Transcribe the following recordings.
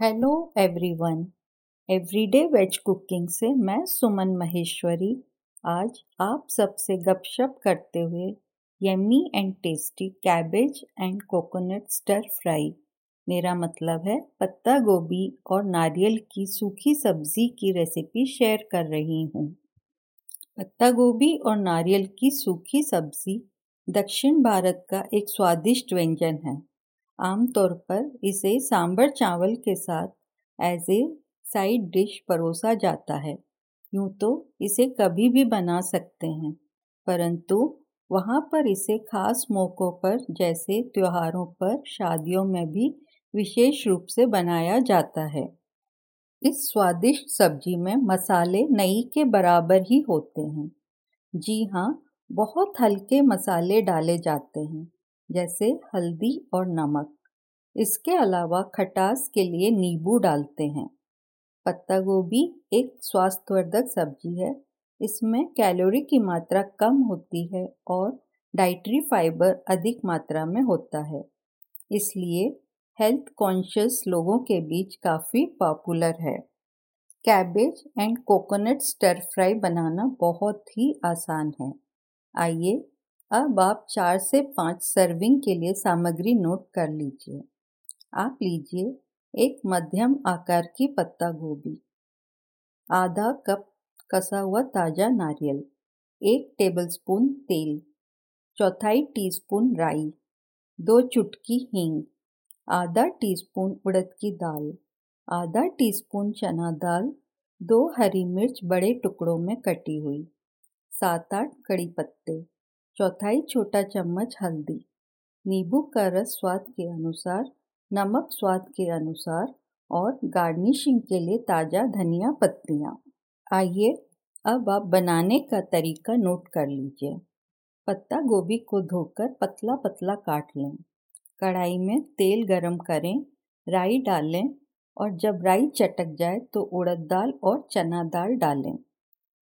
Hello everyone everyday veg cooking से मैं सुमन महेश्वरी। आज आप सबसे गपशप करते हुए yummy and tasty cabbage and coconut stir fry मेरा मतलब है पत्ता गोभी और नारियल की सूखी सब्ज़ी की रेसिपी शेयर कर रही हूँ। पत्ता गोभी और नारियल की सूखी सब्ज़ी दक्षिण भारत का एक स्वादिष्ट व्यंजन है। आमतौर पर इसे सांभर चावल के साथ एज ए साइड डिश परोसा जाता है। यूँ तो इसे कभी भी बना सकते हैं, परंतु वहाँ पर इसे खास मौक़ों पर जैसे त्योहारों पर, शादियों में भी विशेष रूप से बनाया जाता है। इस स्वादिष्ट सब्ज़ी में मसाले नई के बराबर ही होते हैं। जी हाँ बहुत हल्के मसाले डाले जाते हैं। जैसे हल्दी और नमक। इसके अलावा खटास के लिए नींबू डालते हैं। पत्ता गोभी एक स्वास्थ्यवर्धक सब्ज़ी है। इसमें कैलोरी की मात्रा कम होती है और डाइटरी फाइबर अधिक मात्रा में होता है। इसलिए हेल्थ कॉन्शियस लोगों के बीच काफ़ी पॉपुलर है। Cabbage and coconut stir fry बनाना बहुत ही आसान है। आइए अब आप चार से पाँच सर्विंग के लिए सामग्री नोट कर लीजिए। आप लीजिए एक मध्यम आकार की पत्ता गोभी। आधा कप कसा हुआ ताज़ा नारियल। एक टेबलस्पून तेल। चौथाई टीस्पून राई। दो चुटकी हींग। आधा टीस्पून उड़द की दाल। आधा टीस्पून चना दाल। दो हरी मिर्च बड़े टुकड़ों में कटी हुई। सात आठ कड़ी पत्ते। चौथाई छोटा चम्मच हल्दी। नींबू का रस स्वाद के अनुसार, नमक स्वाद के अनुसार और गार्निशिंग के लिए ताज़ा धनिया पत्तियाँ। आइए, अब आप बनाने का तरीका नोट कर लीजिए। पत्ता गोभी को धोकर पतला पतला काट लें। कढ़ाई में तेल गरम करें, राई डालें और जब राई चटक जाए तो उड़द दाल और चना दाल डालें।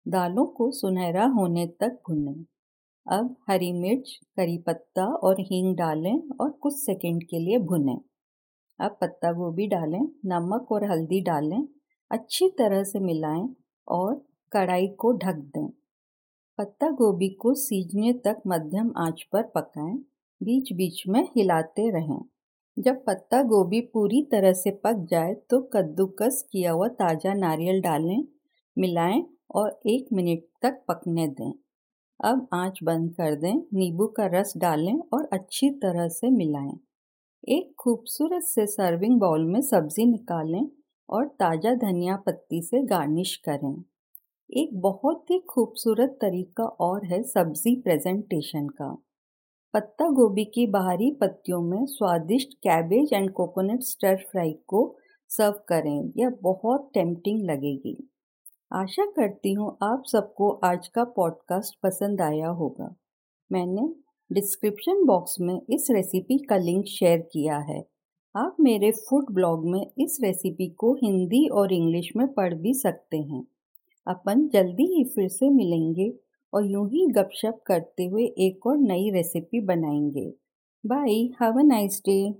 दालों को सुनहरा होने तक भुनें। अब हरी मिर्च, करी पत्ता और हींग डालें और कुछ सेकंड के लिए भुनें। अब पत्ता गोभी डालें, नमक और हल्दी डालें, अच्छी तरह से मिलाएँ और कढ़ाई को ढक दें। पत्ता गोभी को सीजने तक मध्यम आँच पर पकाएँ बीच बीच में हिलाते रहें। जब पत्ता गोभी पूरी तरह से पक जाए तो कद्दूकस किया हुआ ताज़ा नारियल डालें, मिलाएँ और एक मिनट तक पकने दें। अब आँच बंद कर दें, नींबू का रस डालें और अच्छी तरह से मिलाएँ। एक खूबसूरत से सर्विंग बाउल में सब्ज़ी निकालें और ताज़ा धनिया पत्ती से गार्निश करें। एक बहुत ही खूबसूरत तरीका और है सब्ज़ी प्रेजेंटेशन का। पत्ता गोभी की बाहरी पत्तियों में स्वादिष्ट cabbage and coconut stir fry को सर्व करें, यह बहुत टेम्पटिंग लगेगी। आशा करती हूँ आप सबको आज का पॉडकास्ट पसंद आया होगा। मैंने डिस्क्रिप्शन बॉक्स में इस रेसिपी का लिंक शेयर किया है। आप मेरे फ़ूड ब्लॉग में इस रेसिपी को हिंदी और इंग्लिश में पढ़ भी सकते हैं। अपन जल्दी ही फिर से मिलेंगे और यूँ ही गपशप करते हुए एक और नई रेसिपी बनाएँगे। Bye have a nice day